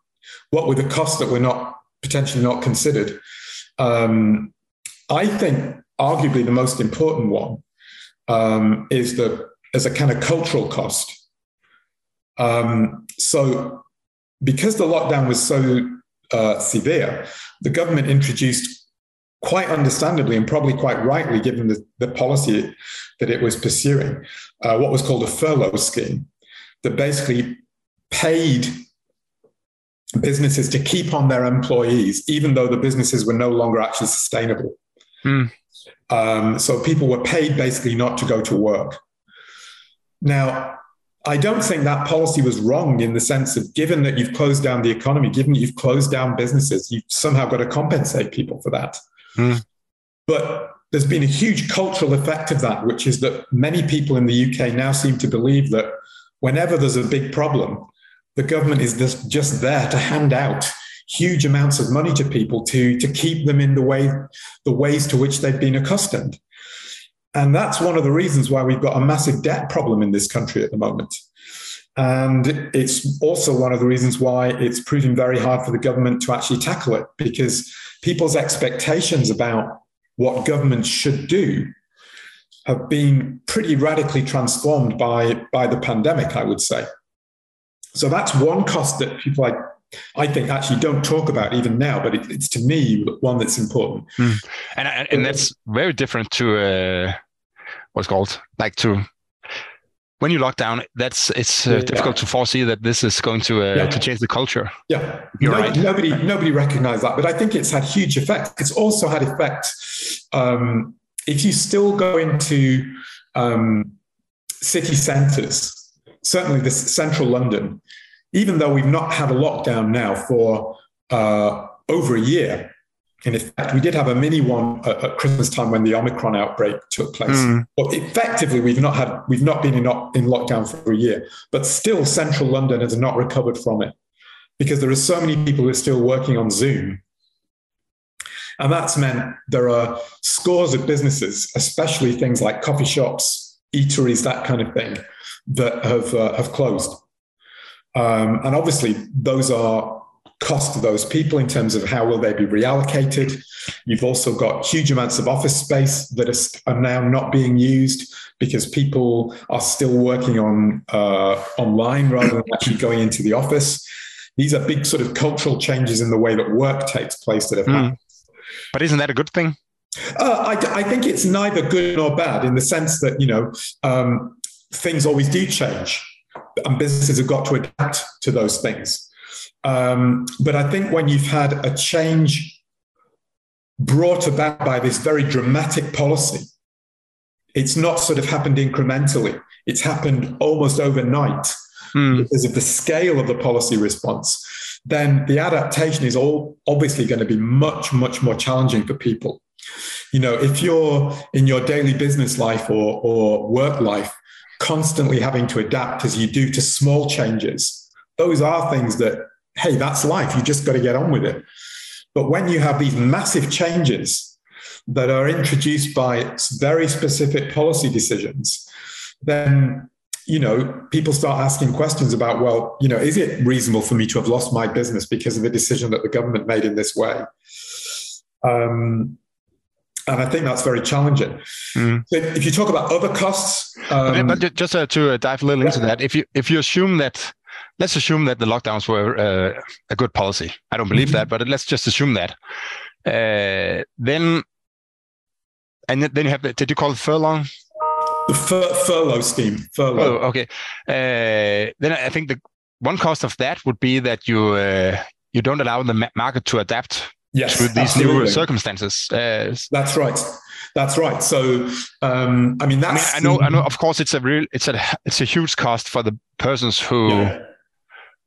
what were the costs that were not potentially not considered, um, I think arguably the most important one um, is the as a kind of cultural cost. Um, so because the lockdown was so uh, severe, the government introduced quite understandably and probably quite rightly, given the, the policy that it was pursuing, uh, what was called a furlough scheme that basically paid businesses to keep on their employees, even though the businesses were no longer actually sustainable. Hmm. Um, so people were paid basically not to go to work. Now, I don't think that policy was wrong in the sense of given that you've closed down the economy, given that you've closed down businesses, you've somehow got to compensate people for that. Mm. But there's been a huge cultural effect of that, which is that many people in the UK now seem to believe that whenever there's a big problem, the government is just, just there to hand out huge amounts of money to people to, to keep them in the way the ways to which they've been accustomed. And that's one of the reasons why we've got a massive debt problem in this country at the moment. And it's also one of the reasons why it's proving very hard for the government to actually tackle it because people's expectations about what government should do have been pretty radically transformed by, by the pandemic, I would say. So that's one cost that people I, I think actually don't talk about even now, but it, it's to me one that's important. Mm. And, and that's very different to uh, what's called like to when you lock down, that's it's uh, yeah, difficult to foresee that this is going to uh, yeah. to change the culture. Yeah, you're no, right. Nobody nobody recognized that, but I think it's had huge effect. It's also had effect um, if you still go into um, city centres, certainly this central London, even though we've not had a lockdown now for uh, over a year, in effect, we did have a mini one at, at Christmas time when the Omicron outbreak took place. Mm. But effectively, we've not had we've not been in, in lockdown for a year. But still, central London has not recovered from it because there are so many people who are still working on Zoom. And that's meant there are scores of businesses, especially things like coffee shops, eateries, that kind of thing, that have uh, have closed. Um, and obviously, those are cost to those people in terms of how will they be reallocated. You've also got huge amounts of office space that are, are now not being used because people are still working on uh, online rather than actually going into the office. These are big sort of cultural changes in the way that work takes place that have mm. happened. But isn't that a good thing? Uh, I, I, think it's neither good nor bad in the sense that you know um, things always do change, and businesses have got to adapt to those things. Um, but I think when you've had a change brought about by this very dramatic policy, it's not sort of happened incrementally. It's happened almost overnight mm. because of the scale of the policy response. then the adaptation is all obviously going to be much, much more challenging for people. You know, if you're in your daily business life or, or work life, constantly having to adapt as you do to small changes, those are things that, hey, that's life. You just got to get on with it. But when you have these massive changes that are introduced by very specific policy decisions, then you know people start asking questions about well you know is it reasonable for me to have lost my business because of a decision that the government made in this way um, and I think that's very challenging. Mm. If you talk about other costs, um, but, but, just uh, to uh, dive a little yeah. into that, if you if you assume that, let's assume that the lockdowns were uh, a good policy. I don't believe mm-hmm. that, but let's just assume that. Uh, then, and then you have the, did you call it furlong? The fur- furlough scheme. Furlough. Oh, okay. Uh, then I think the one cost of that would be that you uh, you don't allow the market to adapt yes, to these absolutely. new circumstances. Uh, that's right. That's right. So, um, I mean, that's. I, mean, I know. I know. Of course, it's a real. It's a. It's a huge cost for the persons who yeah.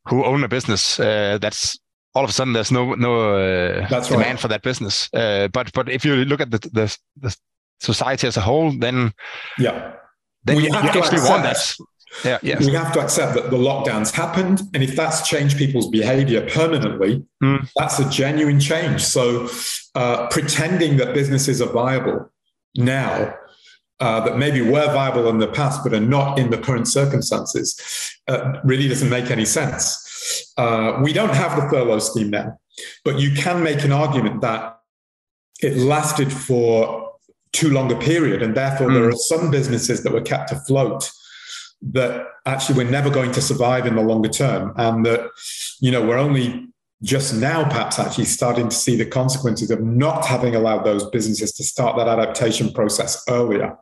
who own a business. Uh, that's all of a sudden there's no no uh, demand right. for that business. Uh, but but if you look at the, the, the society as a whole, then yeah, then we you, you actually want that. Yeah, yes. We have to accept that the lockdowns happened. And if that's changed people's behavior permanently, mm. that's a genuine change. So uh, pretending that businesses are viable now, uh, that maybe were viable in the past, but are not in the current circumstances, uh, really doesn't make any sense. Uh, we don't have the furlough scheme now, but you can make an argument that it lasted for too long a period. And therefore, mm. there hmm. are some businesses that were kept afloat that actually we're never going to survive in the longer term and that you know we're only just now perhaps actually starting to see the consequences of not having allowed those businesses to start that adaptation process earlier.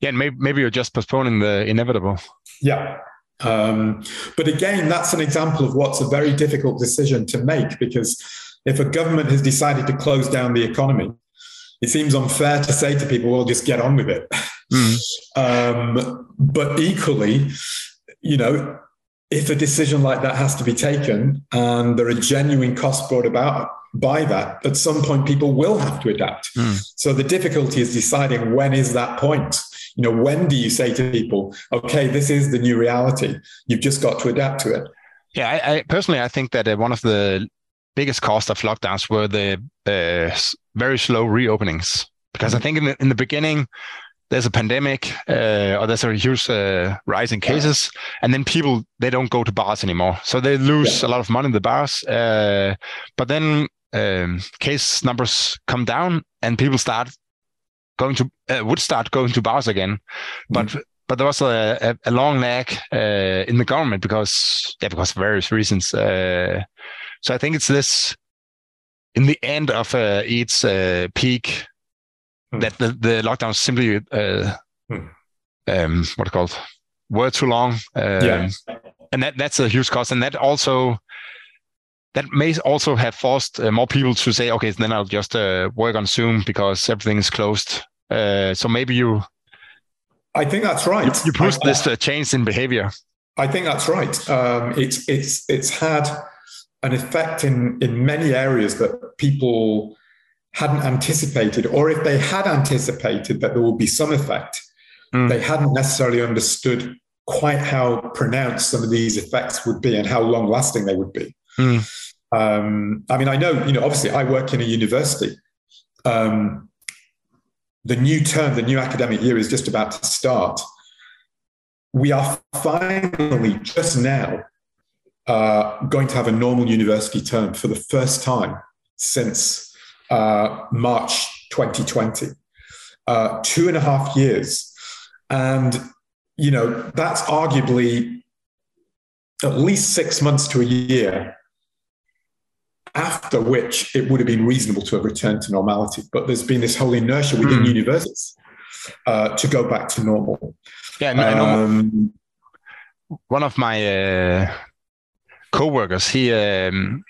Yeah and maybe, maybe you're just postponing the inevitable. Yeah. Um, but again that's an example of what's a very difficult decision to make because if a government has decided to close down the economy it seems unfair to say to people, well, just get on with it. Mm. Um, but equally, you know, if a decision like that has to be taken and there are genuine costs brought about by that, at some point people will have to adapt. Mm. So the difficulty is deciding when is that point. You know, when do you say to people, okay, this is the new reality. You've just got to adapt to it. Yeah, I, I personally, I think that uh, one of the biggest cost of lockdowns were the uh, very slow reopenings because I mm-hmm. think in the, in the beginning there's a pandemic uh, or there's a huge uh, rise in cases and then people they don't go to bars anymore so they lose yeah. a lot of money in the bars uh, but then um, case numbers come down and people start going to uh, would start going to bars again but mm. but there was a, a, a long lag uh, in the government because yeah because of various reasons uh, so I think it's this in the end of uh, its uh, peak mm. that the, the lockdown simply uh, mm. um, what it called were too long. Um, yeah. And that that's a huge cost, and that also that may also have forced uh, more people to say, okay, then I'll just uh, work on Zoom because everything is closed. Uh, so maybe you. I think that's right. You, you pushed this uh, change in behavior. I think that's right. Um, it's it's it's had an effect in, in many areas that people hadn't anticipated, or if they had anticipated that there would be some effect, mm. they hadn't necessarily understood quite how pronounced some of these effects would be and how long lasting they would be. Mm. Um, I mean, I know, you know, obviously I work in a university. Um, the new term, the new academic year is just about to start. We are finally just now uh, going to have a normal university term for the first time since uh, March 2020. Uh, two and a half years. And, you know, that's arguably at least six months to a year after which it would have been reasonable to have returned to normality. But there's been this whole inertia within mm. universities uh, to go back to normal. Yeah, um, one of my uh, co-workers. He, um,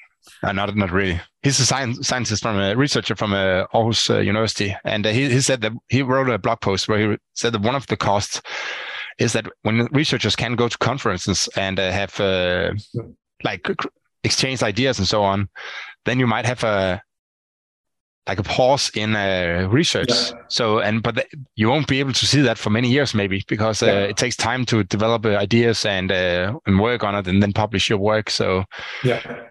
uh, not not really. He's a science, scientist from a researcher from uh, Aarhus uh, University, and uh, he he said that he wrote a blog post where he said that one of the costs is that when researchers can go to conferences and uh, have uh, like exchange ideas and so on, then you might have a like a pause in uh, research. Yeah. So and but you won't be able to see that for many years maybe because uh, yeah. it takes time to develop uh, ideas and uh, and work on it and then publish your work. So yeah.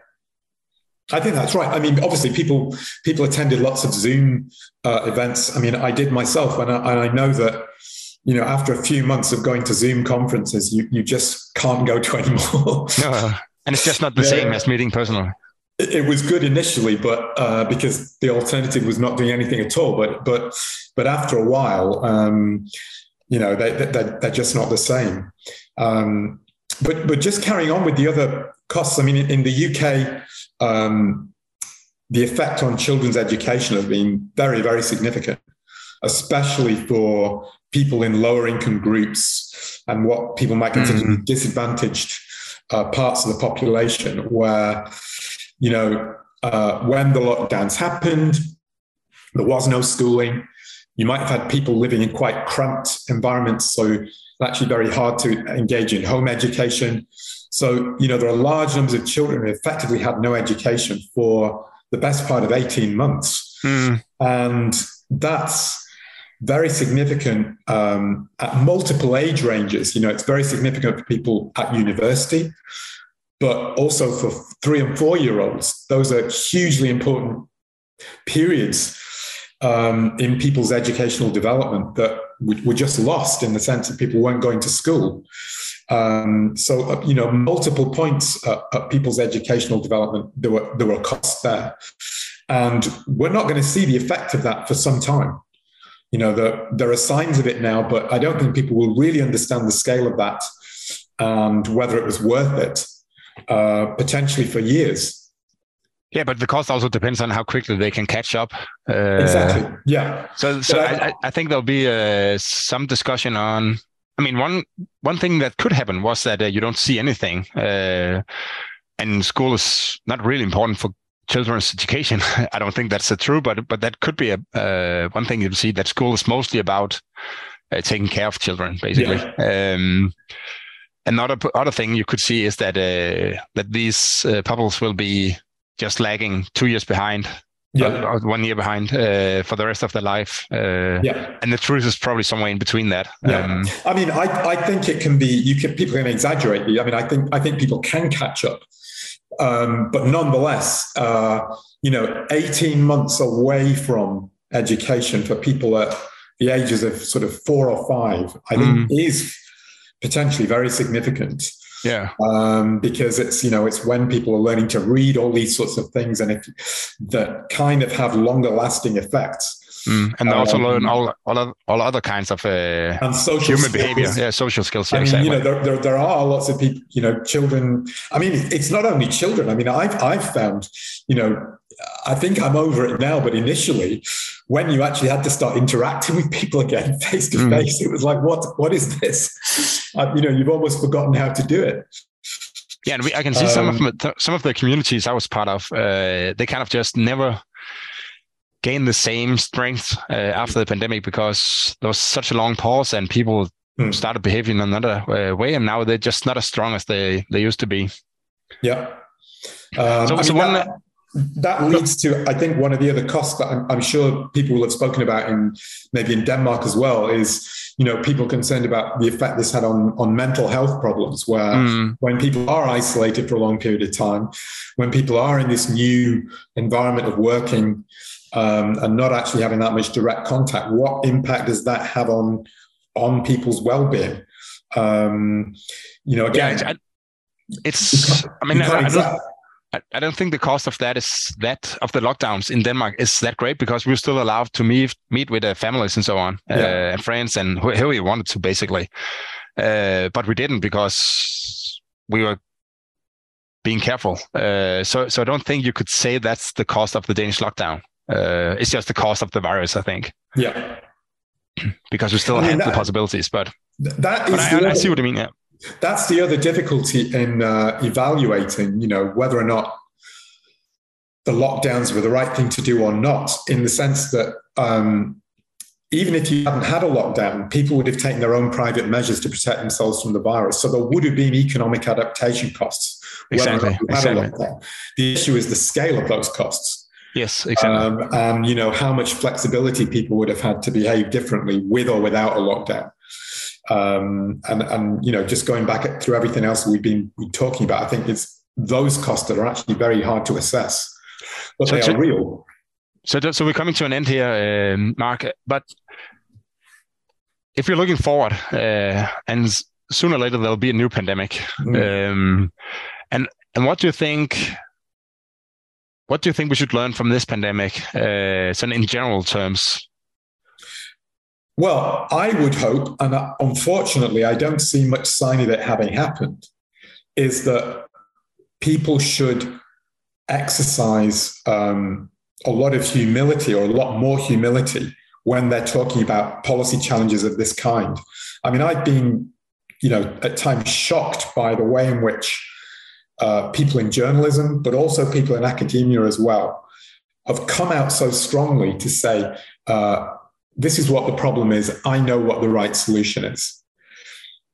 I think that's right. I mean, obviously, people people attended lots of Zoom uh, events. I mean, I did myself, and I, and I know that you know after a few months of going to Zoom conferences, you you just can't go to anymore. no, and it's just not the yeah. same as meeting personally it was good initially, but uh, because the alternative was not doing anything at all. But but but after a while, um, you know, they, they, they're just not the same. Um, but but just carrying on with the other costs. I mean, in, in the UK, um, the effect on children's education has been very very significant, especially for people in lower income groups and what people might consider mm-hmm. disadvantaged uh, parts of the population, where you know, uh, when the lockdowns happened, there was no schooling. You might have had people living in quite cramped environments, so it's actually very hard to engage in home education. So, you know, there are large numbers of children who effectively had no education for the best part of 18 months. Mm. And that's very significant um, at multiple age ranges. You know, it's very significant for people at university but also for three and four year olds. Those are hugely important periods um, in people's educational development that were just lost in the sense that people weren't going to school. Um, so, uh, you know, multiple points at, at, people's educational development, there were, there were costs there. And we're not going to see the effect of that for some time. You know, the, there are signs of it now, but I don't think people will really understand the scale of that and whether it was worth it uh, potentially for years. Yeah, but the cost also depends on how quickly they can catch up. Uh, exactly. Yeah. So, so I, I, I, think there'll be uh, some discussion on. I mean, one one thing that could happen was that uh, you don't see anything, uh, and school is not really important for children's education. I don't think that's true, but but that could be a uh, one thing you'll see that school is mostly about uh, taking care of children, basically. Yeah. Um, another other thing you could see is that uh, that these uh, pupils will be just lagging two years behind yeah. or, one year behind uh, for the rest of their life. Uh, yeah. And the truth is probably somewhere in between that. Yeah. Um, I mean, I, I think it can be, you can, people can exaggerate. I mean, I think, I think people can catch up. Um, but nonetheless, uh, you know, 18 months away from education for people at the ages of sort of four or five, I think mm. is potentially very significant. Yeah. Um, because it's, you know, it's when people are learning to read all these sorts of things and if that kind of have longer lasting effects. Mm. And um, also learn all, all, all other kinds of uh, and social human skills. behavior. Yeah, social skills. Yeah, I mean, exactly. you know, there, there, there, are lots of people, you know, children. I mean, it's not only children. I mean, I've, I've found, you know, I think I'm over it now, but initially, when you actually had to start interacting with people again face to face, it was like, what what is this? Uh, you know, you've almost forgotten how to do it. Yeah, and we, I can see um, some of um, some of the communities I was part of. Uh, they kind of just never gained the same strength uh, after the pandemic because there was such a long pause and people hmm. started behaving in another uh, way, and now they're just not as strong as they they used to be. Yeah. Um, so, so one. That, that leads to, I think, one of the other costs that I'm, I'm, sure people will have spoken about in maybe in Denmark as well is, you know, people concerned about the effect this had on on mental health problems. Where mm. when people are isolated for a long period of time, when people are in this new environment of working um, and not actually having that much direct contact, what impact does that have on on people's well-being? Um, you know, again, yeah, it's. I mean, I, I, I don't think the cost of that is that of the lockdowns in Denmark is that great because we are still allowed to meet meet with uh, families and so on yeah. uh, and friends and who, we wanted to basically, uh, but we didn't because we were being careful. Uh, so so I don't think you could say that's the cost of the Danish lockdown. Uh, it's just the cost of the virus, I think. Yeah, because we still I mean, that, the possibilities, but that is. But I, I see what you mean. Yeah that's the other difficulty in uh, evaluating, you know, whether or not the lockdowns were the right thing to do or not, in the sense that um, even if you hadn't had a lockdown, people would have taken their own private measures to protect themselves from the virus. So there would have been economic adaptation costs exactly. exactly. The issue is the scale of those costs. Yes, exactly. Um, and you know how much flexibility people would have had to behave differently with or without a lockdown. Um, and and you know just going back through everything else we've been talking about, I think it's those costs that are actually very hard to assess, but so, they are real. So, so we're coming to an end here, um, Mark. But if you're looking forward, uh, and sooner or later there'll be a new pandemic, mm. um, and and what do you think? What do you think we should learn from this pandemic? Uh, so in general terms. Well, I would hope, and unfortunately, I don't see much sign of it having happened, is that people should exercise um, a lot of humility or a lot more humility when they're talking about policy challenges of this kind. I mean, I've been, you know, at times shocked by the way in which uh, people in journalism, but also people in academia as well, have come out so strongly to say, uh, this is what the problem is. I know what the right solution is.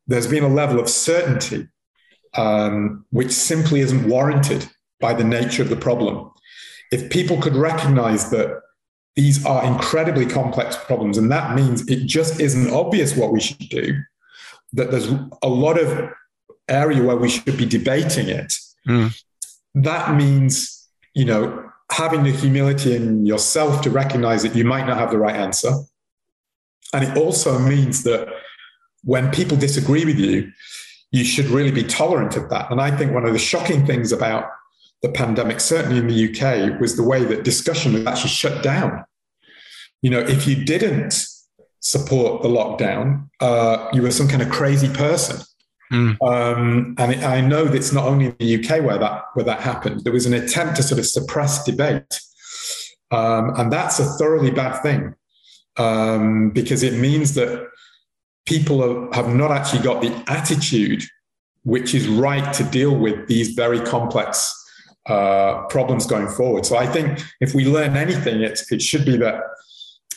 There's been a level of certainty um, which simply isn't warranted by the nature of the problem if people could recognize that these are incredibly complex problems, and that means it just isn't obvious what we should do, that there's a lot of area where we should be debating it. Mm. That means, you know, having the humility in yourself to recognize that you might not have the right answer. And it also means that when people disagree with you, you should really be tolerant of that. And I think one of the shocking things about the pandemic, certainly in the UK, was the way that discussion was actually shut down. You know, if you didn't support the lockdown, uh, you were some kind of crazy person. Mm. Um, and I know it's not only in the UK where that where that happened. There was an attempt to sort of suppress debate, um, and that's a thoroughly bad thing um, because it means that people have, have not actually got the attitude which is right to deal with these very complex uh, problems going forward. So I think if we learn anything, it, it should be that,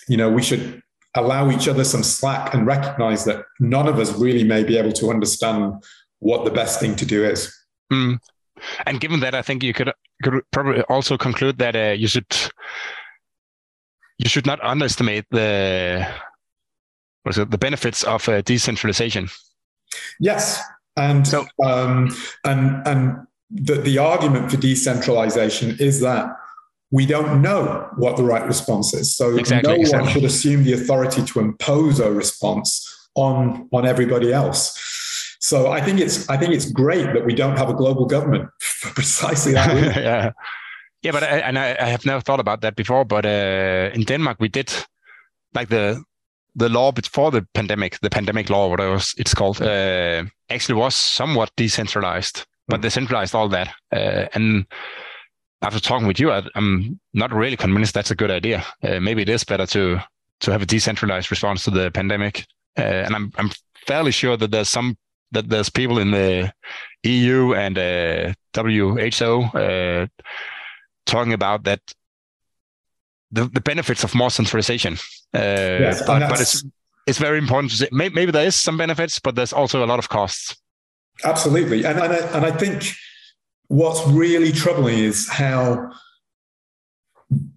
you know, we should allow each other some slack and recognize that none of us really may be able to understand what the best thing to do is. Mm. And given that, I think you could, could probably also conclude that uh, you should you should not underestimate the it, the benefits of uh, decentralization. Yes, and so, um, and and the, the argument for decentralization is that we don't know what the right response is. So exactly, no exactly. one should assume the authority to impose a response on, on everybody else. So I think it's I think it's great that we don't have a global government for precisely that reason. yeah, yeah, but I, and I, I, have never thought about that before. But uh, in Denmark, we did like the the law before the pandemic, the pandemic law, whatever it's called, uh, actually was somewhat decentralized but they centralized all that. Uh, and after talking with you, I, am not really convinced that's a good idea. Uh, maybe it is better to to have a decentralized response to the pandemic. Uh, and I'm I'm fairly sure that there's some that there's people in the EU and uh, WHO uh, talking about that the, the benefits of more centralization. Uh, yes, but, but it's it's very important to say maybe, maybe there is some benefits, but there's also a lot of costs. Absolutely. And, and, I, and I think what's really troubling is how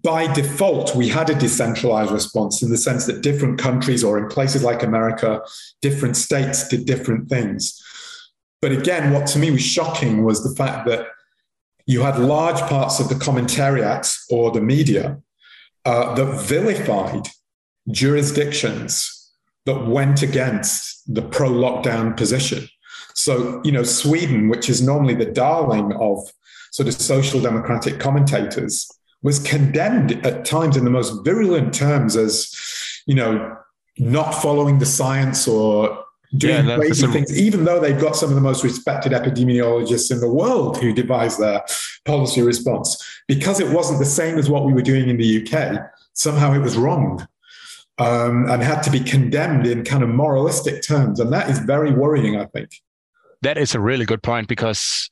by default, we had a decentralized response in the sense that different countries, or in places like America, different states did different things. But again, what to me was shocking was the fact that you had large parts of the commentariat or the media uh, that vilified jurisdictions that went against the pro lockdown position. So, you know, Sweden, which is normally the darling of sort of social democratic commentators, was condemned at times in the most virulent terms as, you know, not following the science or doing yeah, crazy things, even though they've got some of the most respected epidemiologists in the world who devised their policy response. Because it wasn't the same as what we were doing in the UK, somehow it was wrong. Um, and had to be condemned in kind of moralistic terms. And that is very worrying, I think that is a really good point because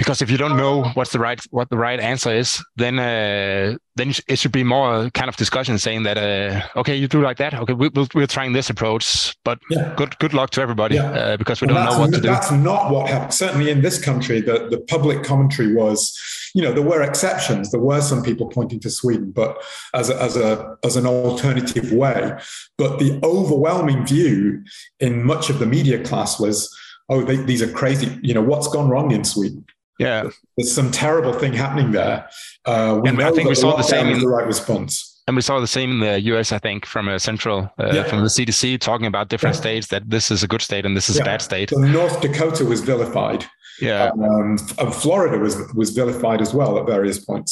because if you don't know what's the right what the right answer is, then uh, then it should be more kind of discussion saying that uh, okay, you do like that. Okay, we, we're, we're trying this approach, but yeah. good good luck to everybody yeah. uh, because we don't know what to do. That's not what happened. Certainly in this country, the the public commentary was, you know, there were exceptions. There were some people pointing to Sweden, but as a, as a as an alternative way. But the overwhelming view in much of the media class was, oh, they, these are crazy. You know, what's gone wrong in Sweden? Yeah, there's some terrible thing happening there. Uh, and I think we saw the same in the right response. And we saw the same in the US, I think, from a central, uh, yeah. from the CDC, talking about different yeah. states that this is a good state and this is yeah. a bad state. So North Dakota was vilified. Yeah, um, and Florida was was vilified as well at various points.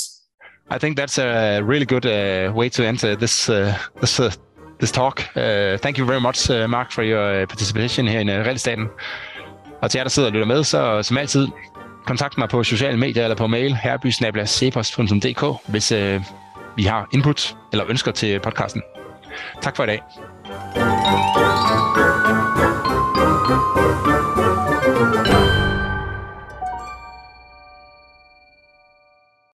I think that's a really good uh, way to enter this uh, this uh, this talk. Uh, thank you very much, Mark, for your participation here in Realstaten. Og til jer, der sidder og lytter med, så som altid, kontakt mig på sociale medier eller på mail herbysnabla.cepos.dk, hvis øh, vi har input eller ønsker til podcasten. Tak for i dag.